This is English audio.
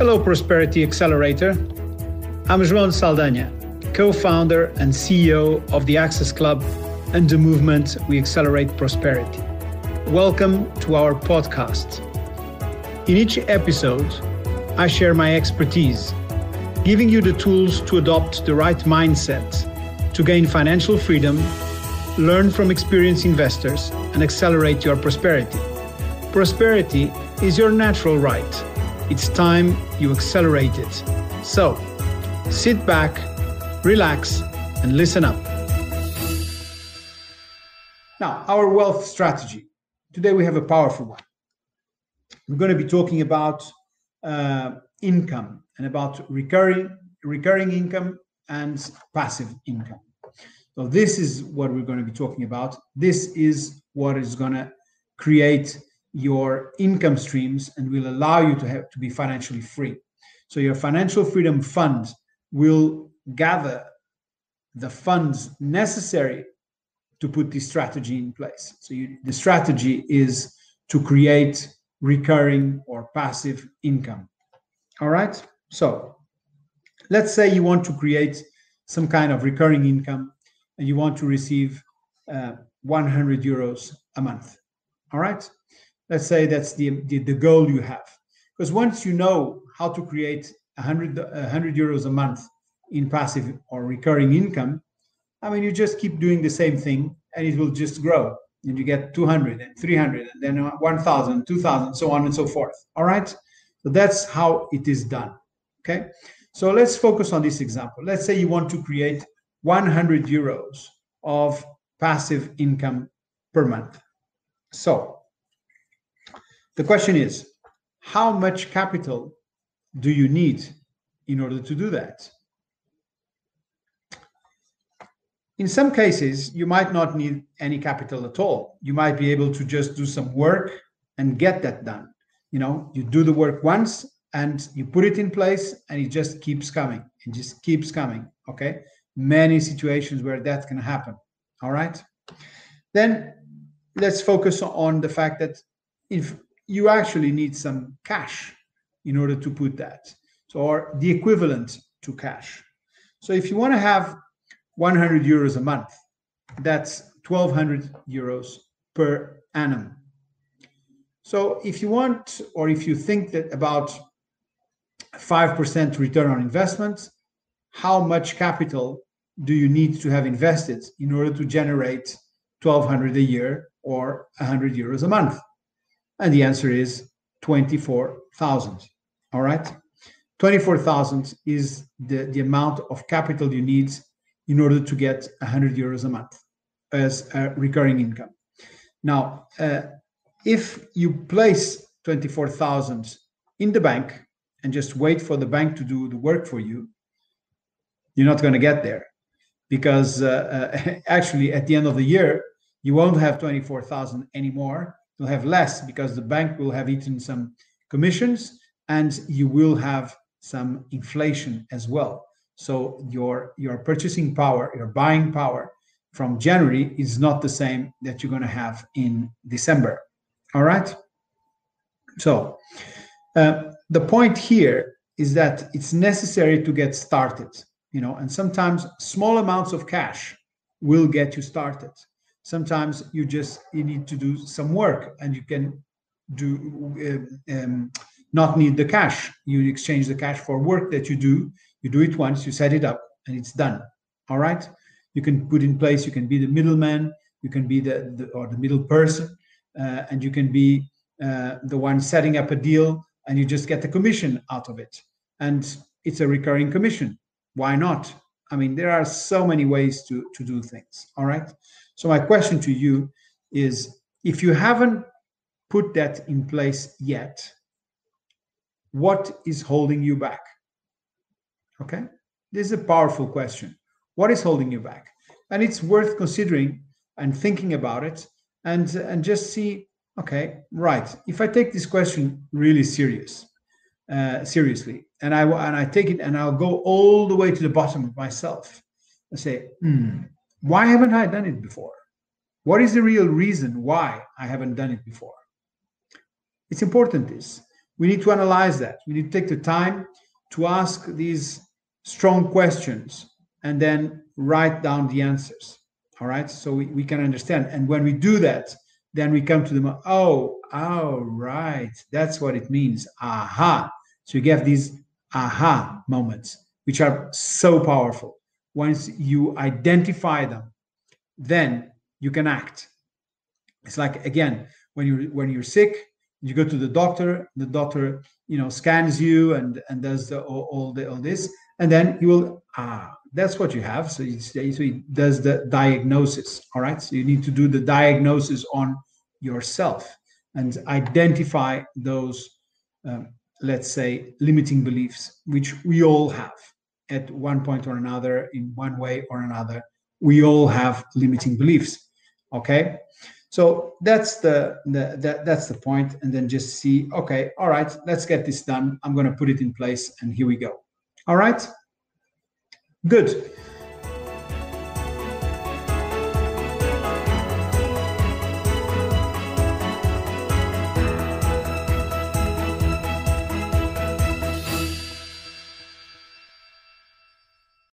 Hello, Prosperity Accelerator. I'm João Saldanha, co founder and CEO of the Access Club and the movement We Accelerate Prosperity. Welcome to our podcast. In each episode, I share my expertise, giving you the tools to adopt the right mindset to gain financial freedom, learn from experienced investors, and accelerate your prosperity. Prosperity is your natural right. It's time you accelerate it. So, sit back, relax, and listen up. Now, our wealth strategy. Today we have a powerful one. We're going to be talking about uh, income and about recurring recurring income and passive income. So this is what we're going to be talking about. This is what is going to create your income streams and will allow you to have to be financially free. So your financial freedom fund will gather the funds necessary to put this strategy in place. So you, the strategy is to create recurring or passive income. All right. So let's say you want to create some kind of recurring income and you want to receive uh, 100 euros a month. All right. Let's say that's the, the, the goal you have. Because once you know how to create 100, 100 euros a month in passive or recurring income, I mean, you just keep doing the same thing and it will just grow. And you get 200 and 300 and then 1,000, 2,000, so on and so forth. All right. So that's how it is done. Okay. So let's focus on this example. Let's say you want to create 100 euros of passive income per month. So the question is how much capital do you need in order to do that? In some cases, you might not need any capital at all. You might be able to just do some work and get that done. You know, you do the work once and you put it in place and it just keeps coming. It just keeps coming. Okay. Many situations where that can happen. All right. Then let's focus on the fact that if you actually need some cash in order to put that, or the equivalent to cash. So if you want to have 100 euros a month. That's 1200 euros per annum. So if you want, or if you think that about 5% return on investment, how much capital do you need to have invested in order to generate 1200 a year or 100 euros a month? And the answer is 24,000. All right. 24,000 is the, the amount of capital you need in order to get 100 euros a month as a recurring income. Now, uh, if you place 24,000 in the bank and just wait for the bank to do the work for you, you're not going to get there because uh, uh, actually at the end of the year, you won't have 24,000 anymore. You'll have less because the bank will have eaten some commissions and you will have some inflation as well. So your your purchasing power, your buying power from January is not the same that you're going to have in December. All right. So uh, the point here is that it's necessary to get started. You know, and sometimes small amounts of cash will get you started. Sometimes you just you need to do some work, and you can do uh, um, not need the cash. You exchange the cash for work that you do you do it once, you set it up, and it's done. All right. You can put in place. You can be the middleman. You can be the, the or the middle person, uh, and you can be uh, the one setting up a deal, and you just get the commission out of it. And it's a recurring commission. Why not? I mean, there are so many ways to to do things. All right. So my question to you is, if you haven't put that in place yet, what is holding you back? Okay. This is a powerful question. What is holding you back? And it's worth considering and thinking about it and, and just see, okay, right. If I take this question really serious, uh, seriously, and I and I take it and I'll go all the way to the bottom of myself and say, hmm, why haven't I done it before? What is the real reason why I haven't done it before? It's important this we need to analyze that. We need to take the time to ask these strong questions and then write down the answers. All right. So we, we can understand. And when we do that, then we come to the, oh, oh, right. That's what it means. Aha. So you get these aha moments, which are so powerful. Once you identify them, then you can act. It's like, again, when you when you're sick, you go to the doctor the doctor you know scans you and and does the, all, all the all this and then you will ah that's what you have so he, so he does the diagnosis all right so you need to do the diagnosis on yourself and identify those um, let's say limiting beliefs which we all have at one point or another in one way or another we all have limiting beliefs okay so that's the, the that, that's the point, and then just see. Okay, all right, let's get this done. I'm going to put it in place, and here we go. All right, good.